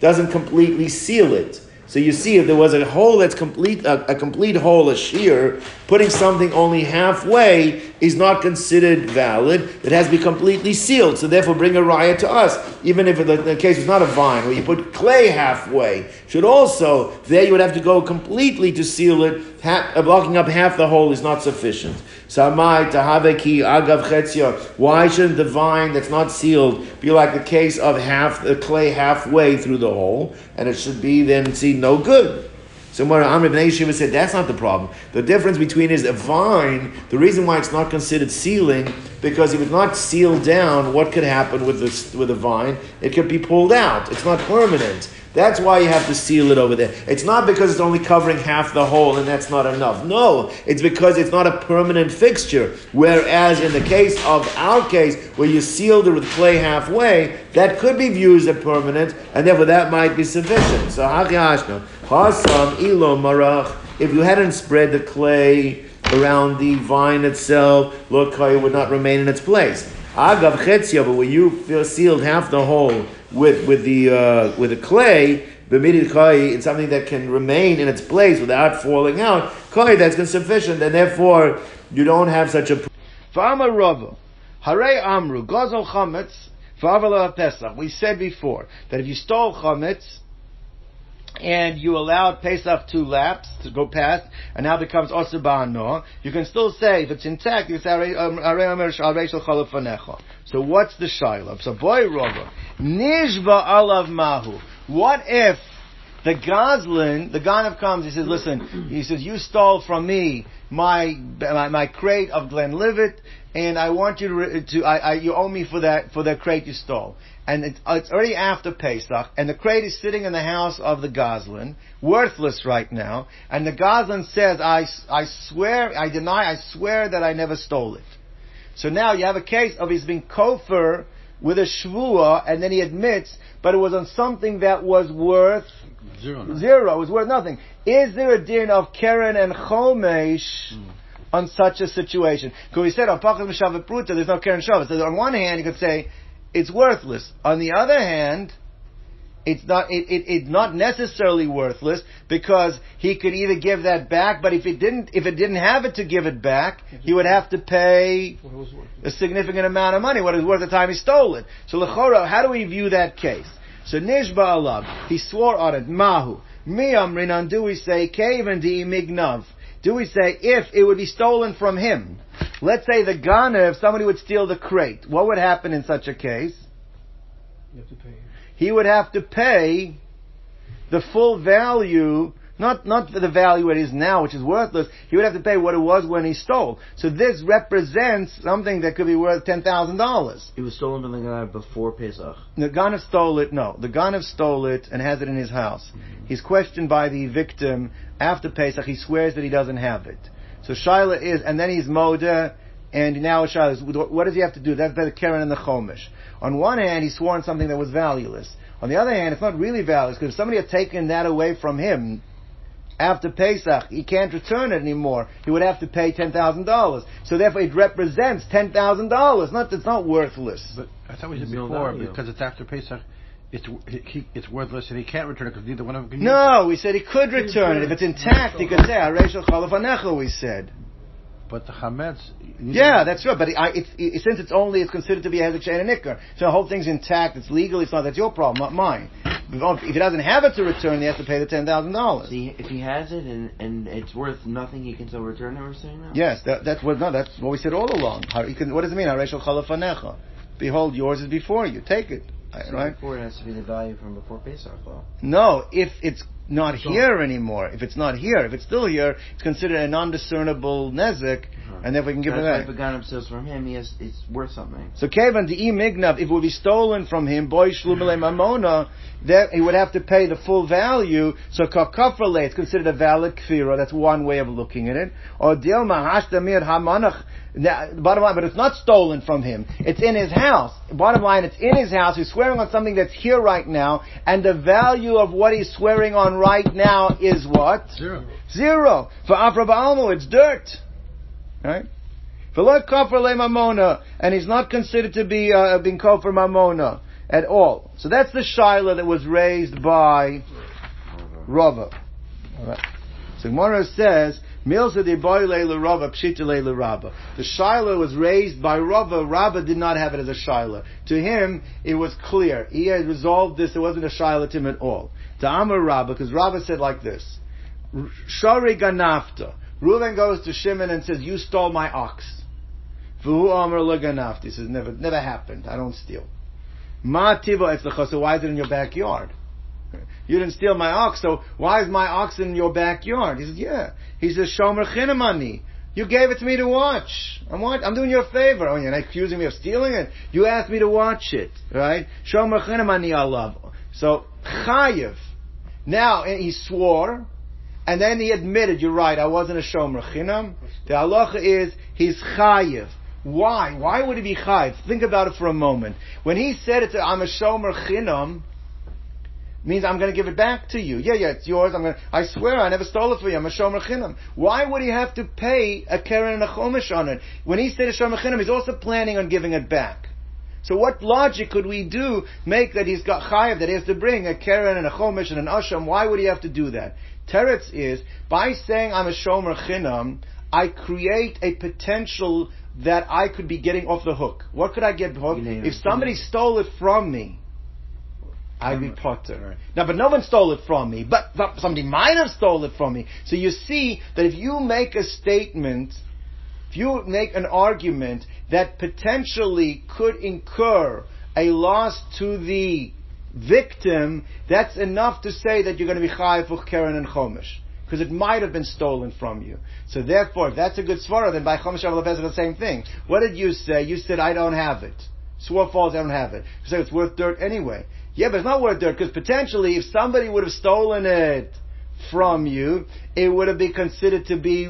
doesn't completely seal it. So you see, if there was a hole that's complete, a, a, complete hole, a shear, putting something only halfway is not considered valid. It has to be completely sealed. So therefore, bring a riot to us, even if the, the case was not a vine, where you put clay halfway. Should also there you would have to go completely to seal it. Ha- blocking up half the hole is not sufficient. Samai tahaveki agav chetzia. Why shouldn't the vine that's not sealed be like the case of half the clay halfway through the hole, and it should be then see no good. So when Amr said that's not the problem. The difference between is a vine. The reason why it's not considered sealing because if it's not sealed down, what could happen with this with a vine? It could be pulled out. It's not permanent. That's why you have to seal it over there. It's not because it's only covering half the hole and that's not enough. No, it's because it's not a permanent fixture. Whereas in the case of our case, where you sealed it with clay halfway, that could be viewed as permanent, and therefore that might be sufficient. So, hasam ilo marach. If you hadn't spread the clay around the vine itself, look how it would not remain in its place. Agav chetzia, but when you sealed half the hole with with the uh, with the clay, it's something that can remain in its place without falling out. Kai, that's sufficient, and therefore you don't have such a. Fa'amar Rava, Hare Amru, Gozal Chametz, Fa'avala Pesach. We said before that if you stole Chametz, and you allowed Pesach to lapse, to go past, and now becomes Osir you can still say, if it's intact, you say, um, So what's the Shiloh? So boy Rava, Nishba alav mahu. What if the Gazlan, the Ganav comes, he says, listen, he says, you stole from me my, my, my crate of Glenlivet, and I want you to, to I, I, you owe me for that, for the crate you stole. And it, it's already after Pesach, and the crate is sitting in the house of the Gazlan, worthless right now, and the Gazlan says, I, I swear, I deny, I swear that I never stole it. So now you have a case of he's been kofar with a shvua, and then he admits, but it was on something that was worth zero. Zero. It was worth nothing. Is there a din of Keren and Chomesh mm. on such a situation? Because we said on Pachas Mishavet Pruta, there's no Keren Shav. So on one hand, you could say it's worthless. On the other hand, it's not it, it, it's not necessarily worthless because he could either give that back, but if it didn't if it didn't have it to give it back, he would have to pay a significant amount of money, what it was worth the time he stole it. So lechora, how do we view that case? So nishba alav, he swore on it, mahu. Miyam rinan, do we say kaven di mignav? Do we say if it would be stolen from him? Let's say the gunner, if somebody would steal the crate, what would happen in such a case? You have to pay he would have to pay the full value not, not the value it is now, which is worthless. He would have to pay what it was when he stole. So this represents something that could be worth $10,000. It was stolen from the guy before Pesach. The Ganav stole it, no. The Ganav stole it and has it in his house. He's questioned by the victim after Pesach. He swears that he doesn't have it. So Shaila is, and then he's Moda, and now Shaila is, what does he have to do? That's by the Keren and the Chomish. On one hand, he swore on something that was valueless. On the other hand, it's not really valueless, because if somebody had taken that away from him, after Pesach, he can't return it anymore. He would have to pay ten thousand dollars. So therefore, it represents ten thousand dollars. Not it's not worthless. But I thought we said No before value. because it's after Pesach, it's he, it's worthless and he can't return it because neither one of them can. use No, we said he could return it if it's intact. He could say "Areshel Chalafanecha." We said. It. But the chametz. Yeah, that's right. But I, it's, it, since it's only it's considered to be a hezek shein and nikkur, so the whole thing's intact. It's legal. It's not that's your problem, not mine. If he doesn't have it to return, he has to pay the ten thousand dollars. See, if he has it and, and it's worth nothing, he can still return it. We're saying now. Yes, that, that's what. No, that's what we said all along. How, you can, what does it mean? Areshel Chalafanecha. Behold, yours is before you. Take it. So Right? Before it has to be the value from before Pesach, though. No, if it's not here anymore, if it's not here, if it's still here, it's considered a non-discernible nezek, uh-huh. and therefore we can give That's it why back. if a gun from him, he has it's worth something. So Kevan the imignav, if it would be stolen from him, boy shlumele mamona, that he would have to pay the full value. So kakafrale, it's considered a valid kfira. That's one way of looking at it. Or dilma hashtamir hamanach. Now, bottom line, but it's not stolen from him. It's in his house. Bottom line, it's in his house. He's swearing on something that's here right now, and the value of what he's swearing on right now is what? Zero. Zero. For Afra Ba'almo, it's dirt. Right? For Lord Kofar Le Mamona, and he's not considered to be uh, being Kofar Mamona at all. So that's the Shiloh that was raised by Rava. Alright. So Gemara says, Rava. The Shiloh was raised by Rava. Rava did not have it as a Shiloh. To him, it was clear. He had resolved this. It wasn't a Shiloh to him at all. To Amar Rabba, because Rava said like this. Shari ganafta. Reuven goes to Shimon and says, "You stole my ox." V'hu Amar ganafta. He says, "Never, never happened. I don't steal." Ma tiva etzlecha. So why is it in your backyard? You didn't steal my ox, so why is my ox in your backyard? He says, "Yeah." He says, "Shomer chinamani." You gave it to me to watch. I'm watch- I'm doing you a favor. Oh, you're not accusing me of stealing it. You asked me to watch it, right? Shomer chinamani alav. So chayiv. Now and he swore, and then he admitted, "You're right. I wasn't a shomer chinam." The halacha is he's chayiv. Why? Why would he be chayiv? Think about it for a moment. When he said it to I'm a shomer chinam, means I'm going to give it back to you. Yeah, yeah, it's yours. I'm going. to I swear, I never stole it for you. I'm a shomer chinam. Why would he have to pay a keren and a chomish on it? When he said a shomer chinam, he's also planning on giving it back. So what logic could we do make that he's got chayav that he has to bring a keren and a chomish and an asham? Why would he have to do that? Teretz is by saying I'm a shomer chinam, I create a potential that I could be getting off the hook. What could I get name If somebody stole it from me, I'd be potter. right. Now, but no one stole it from me. But somebody might have stole it from me. So you see that if you make a statement, if you make an argument that potentially could incur a loss to the victim, that's enough to say that you're going to be chayiv for Keren and Chomish. Because it might have been stolen from you. So therefore, if that's a good svara, then by Chomish Aval Bezek, the same thing. What did you say? You said, I don't have it. Swore false, I don't have it. You say it's worth dirt anyway. Yeah, but it's not worth dirt, because potentially, if somebody would have stolen it from you, it would have been considered to be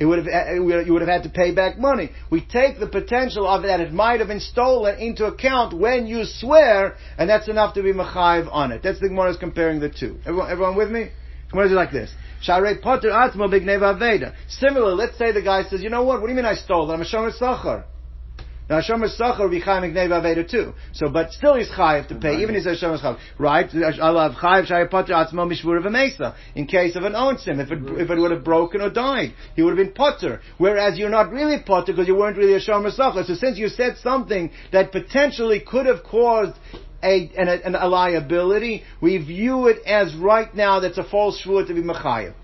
it would have eh, eh, you would have had to pay back money. We take the potential of that it might have been stolen into account when you swear, and that's enough to be machayiv on it. That's the Gemara is comparing the two. Everyone, everyone with me? Gemara is like this. Sharei potter atzmo b'gneva aveda. Similar, let's say the guy says, you know what? What do you mean I stole it? I'm a shomer sachar. Now Shomer Sachar be Chayiv Gneva Aveda too. So, but still he's Chayiv to pay, even if he says Shomer Sachar. Right? Have Chayiv Shai Potter Atzmo Mishvur V'Mesa. In case of an onsim, if it, if it would have broken or died, he would have been Potter. Whereas you're not really Potter because you weren't really Shomer Sachar. So since you said something that potentially could have caused a, an, an, a liability, we view it as right now that's a false shvur to be Mechayiv.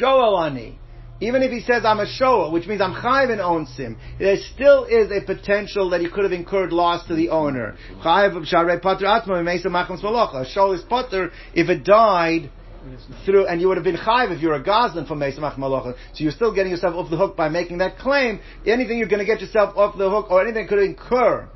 Shoalani. Even if he says I'm a shower, which means I'm chayiv and owns him, there still is a potential that he could have incurred loss to the owner. Chayiv sharei pater machmas malacha. A show is pater if it died through, and you would have been chayiv if you're a gazlan from Mesa Mach Malacha. So you're still getting yourself off the hook by making that claim. Anything you're going to get yourself off the hook, or anything could incur.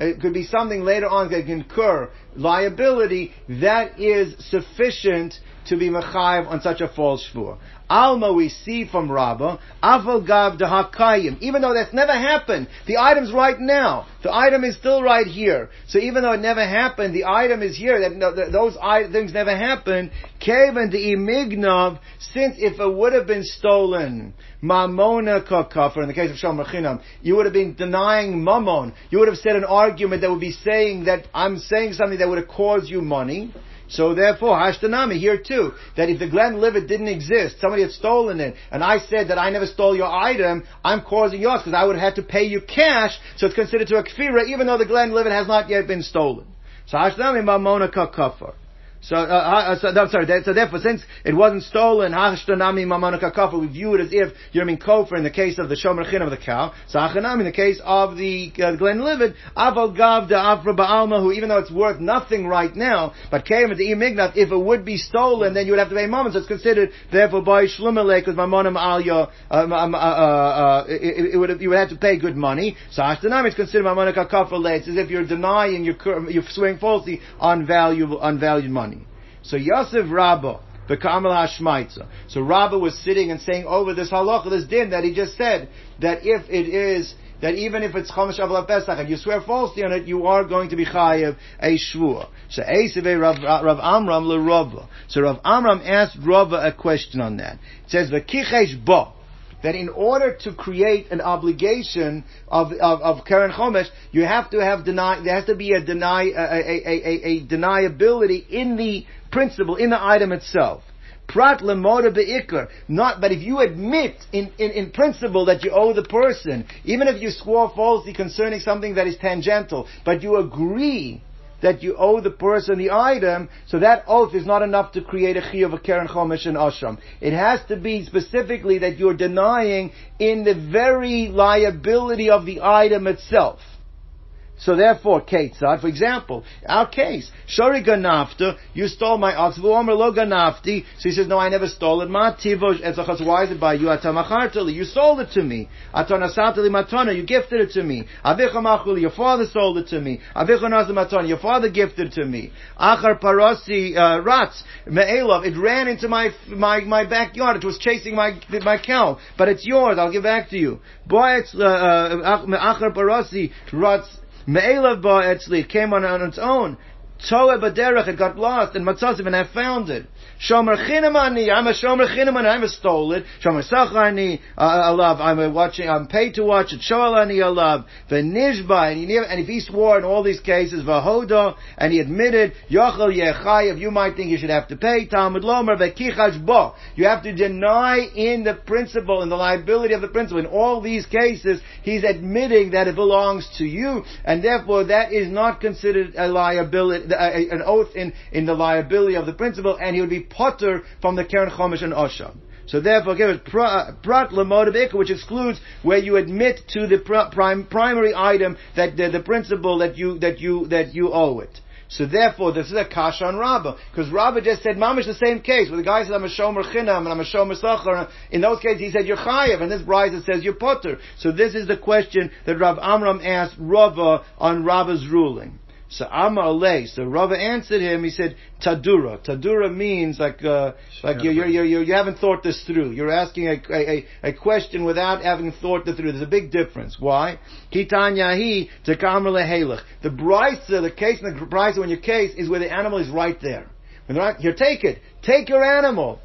It could be something later on that can incur liability that is sufficient to be mechayiv on such a false shvur. Alma we see from Rabbah, Aval Gav Dehakayim. Even though that's never happened, the item's right now. The item is still right here. So even though it never happened, the item is here. That no, th- those things never happened. Kaven de imignov. Since if it would have been stolen, mamona kafir. In the case of Shomer Chinam, you would have been denying mammon. You would have said an argument that would be saying that I'm saying something that would have caused you money. So therefore, Hashtanami here too, that if the Glenlivet didn't exist, somebody had stolen it, and I said that I never stole your item, I'm causing yours because I would have had to pay you cash, so it's considered to a kfira, even though the Glenlivet has not yet been stolen. So Hashtanami mamona kafir. So, uh, uh, so I'm sorry. That, so therefore, since it wasn't stolen, hashtanami mamanaka kafa, we view it as if you're being kofer in the case of the shomer chin of the cow. So in the case of the uh, Glenlivet, aval gav de afra ba'alma, who even though it's worth nothing right now, but came the imignat, if it would be stolen, then you would have to pay mammon. So it's considered therefore by shlumelek because mamonam alya, uh, uh, uh, it, would you would have to pay good money. So hashtanami is considered mamanaka kafa It's as if you're denying, you're, you're swearing falsely on valuable, on valued money. So Yosef Rabba, the Kamal Hashmaitza. So Rabba was sitting and saying over this halacha, this din that he just said, that if it is, that even if it's Chomesh Avla Pesach and you swear falsely on it, you are going to be chayiv a shvur. So Eiseve Rav, Rav Amram le. So Rav Amram asked Rava a question on that. It says, V'kichesh bo that in order to create an obligation of, of, of Keren Chomesh, you have to have deny, there has to be a deny, a, a, a, a deniability in the principle, in the item itself. Prat. Not, but if you admit in, in, in principle that you owe the person, even if you swore falsely concerning something that is tangential, but you agree that you owe the person the item, so that oath is not enough to create a chiyuv of Keren Chomesh and Asham. It has to be specifically that you're denying in the very liability of the item itself. So therefore, Ketzad, for example, our case, Shori ganafta, you stole my ox, V'omer lo ganafti, so he says, no, I never stole it, Ma tivo, why is it by you, Atamachartali, you sold it to me, Atonasatali matana, you gifted it to me, Avicha your father sold it to me, Avicha matana, your father gifted it to me, Achar parosi, uh, rats, me'elov, it ran into my, my, my backyard, it was chasing my, my cow, but it's yours, I'll give back to you. Boy, uh, uh, Achar parosi, rats, Me'elav ba etzli, it came on, on its own. Toa baderech, it got lost, and matzasim, and I found it. Shomer chinamani, I'm a shomer chinamani, I'm a stole it. Shomer sacharni, I love, I'm a watching, I'm paid to watch it. Shoalani, love. V'nishba, and, he, and if he swore in all these cases, v'hoda, and he admitted, yochel yechayev, you might think you should have to pay, Talmud lomer, v'kichash bo. You have to deny in the principle, in the liability of the principle. In all these cases, he's admitting that it belongs to you, and therefore that is not considered a liability, an oath in, in the liability of the principle, and he would be potter from the Keren Chomesh and Osha. So therefore, give it prat lemod which excludes where you admit to the prim, primary item that the, the principle that you that you that you owe it. So therefore, this is a kash on Rabbah. Because Rabbah just said, Mamish, the same case, where the guy said, I'm a shomer chinam, and I'm a shomer sachar. In those cases, he said, you're chayev, and this brisa says, you're potter. So this is the question that Rav Amram asked Rava on Rabbah's ruling. So Amar Alei. So Rava answered him. He said Tadura. Tadura means like uh, like you you you you haven't thought this through. You're asking a, a, a question without having thought it through. There's a big difference. Why? Kitan Yahi Takamar Lehelech. The brisa, the case in the brisa when your case is where the animal is right there. When they're not, here, take it. Take your animal.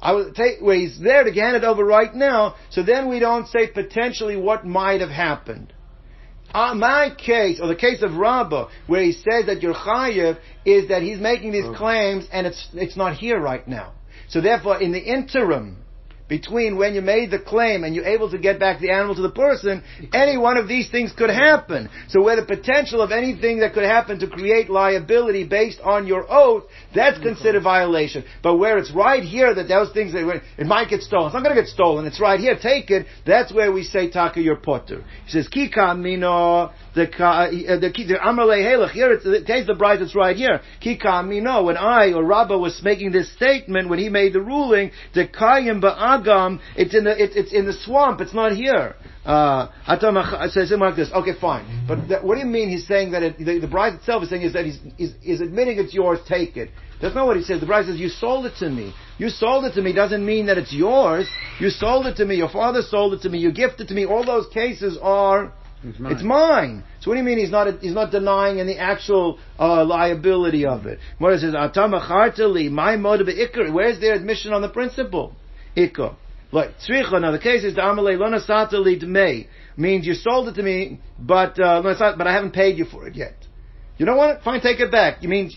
I will take where he's there to hand it over right now. So then we don't say potentially what might have happened. Uh, my case, or the case of Rabbah, where he says that you're chayiv, is that he's making these claims and it's, it's not here right now. So therefore, in the interim, between when you made the claim and you're able to get back the animal to the person, any one of these things could happen. So where the potential of anything that could happen to create liability based on your oath, that's considered violation. But where it's right here that those things, that it might get stolen. It's not going to get stolen. It's right here. Take it. That's where we say taka your potter. He says kika mino the uh, the amalei helach here. It's the case the brisa that's right here. Kika mino. When I or Rabbah was making this statement when he made the ruling, the kayim ba'agam. It's in the it, it's in the swamp. It's not here. Uh, says him like this. Okay, fine. But that, what do you mean? He's saying that it, the, the brisa itself is saying is that he's, he's, he's admitting it's yours. Take it. That's not what he says. The brisa says, "You sold it to me. You sold it to me." Doesn't mean that it's yours. You sold it to me. Your father sold it to me. You gifted to me. All those cases are. It's mine. It's mine. So what do you mean he's not he's not denying any actual uh, liability of it? What is it? Atama chartali, my mode of ikr. Where's their admission on the principle? Ikr. Like tzricha. Now the case is the amalei lona satali dmei means you sold it to me, but uh, but I haven't paid you for it yet. You don't want it? Fine, take it back. You mean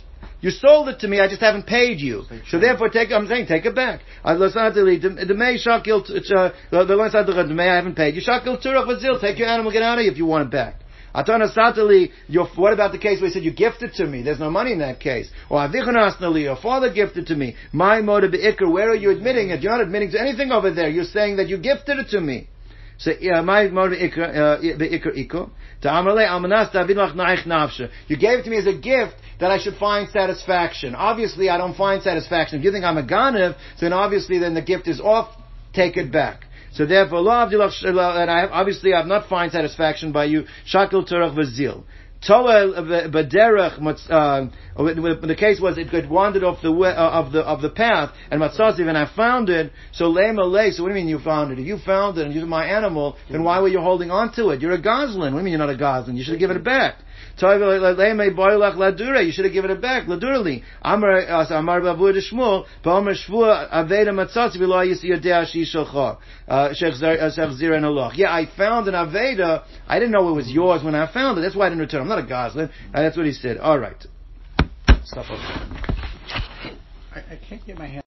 you sold it to me, I just haven't paid you. So therefore, take. I'm saying, take it back. I The may shakil. The line said the I haven't paid you. Shakil turach vazil. Take your animal, get out of here if you want it back. Atana satali, your, what about the case where he said you gifted to me? There's no money in that case. Or avichonasnali, your father gifted to me. My motive be'ikr, where are you admitting it? You're not admitting to anything over there. You're saying that you gifted it to me. So, my motive uh, be'ikr iko. Ta'amale. You gave it to me as a gift that I should find satisfaction. Obviously, I don't find satisfaction. If you think I'm a ganev, then obviously then the gift is off. Take it back. So therefore, and I have, obviously I have not find satisfaction by you. Shakil turach v'zil. Toel b'derech, uh, the case was it got wandered off the way, uh, of the of the path, and matzaziv, and I found it. So lema lay. So what do you mean you found it? If you found it and you're my animal, then why were you holding on to it? You're a gazlan. What do you mean you're not a gazlan? You should have given it back. You should have given it back. Ladurli. Amar Amar Bavur Shmuel. Ba'omer Shvua Aveda Matzatzi V'lo Yisi Yodea Shi Shalcha. Uh, shech uh, Zir and Allah. Yeah, I found an Aveda. I didn't know it was yours when I found it. That's why I didn't return. I'm not a Gazlan. Uh, that's what he said. All right. Stop I, I can't get my hand.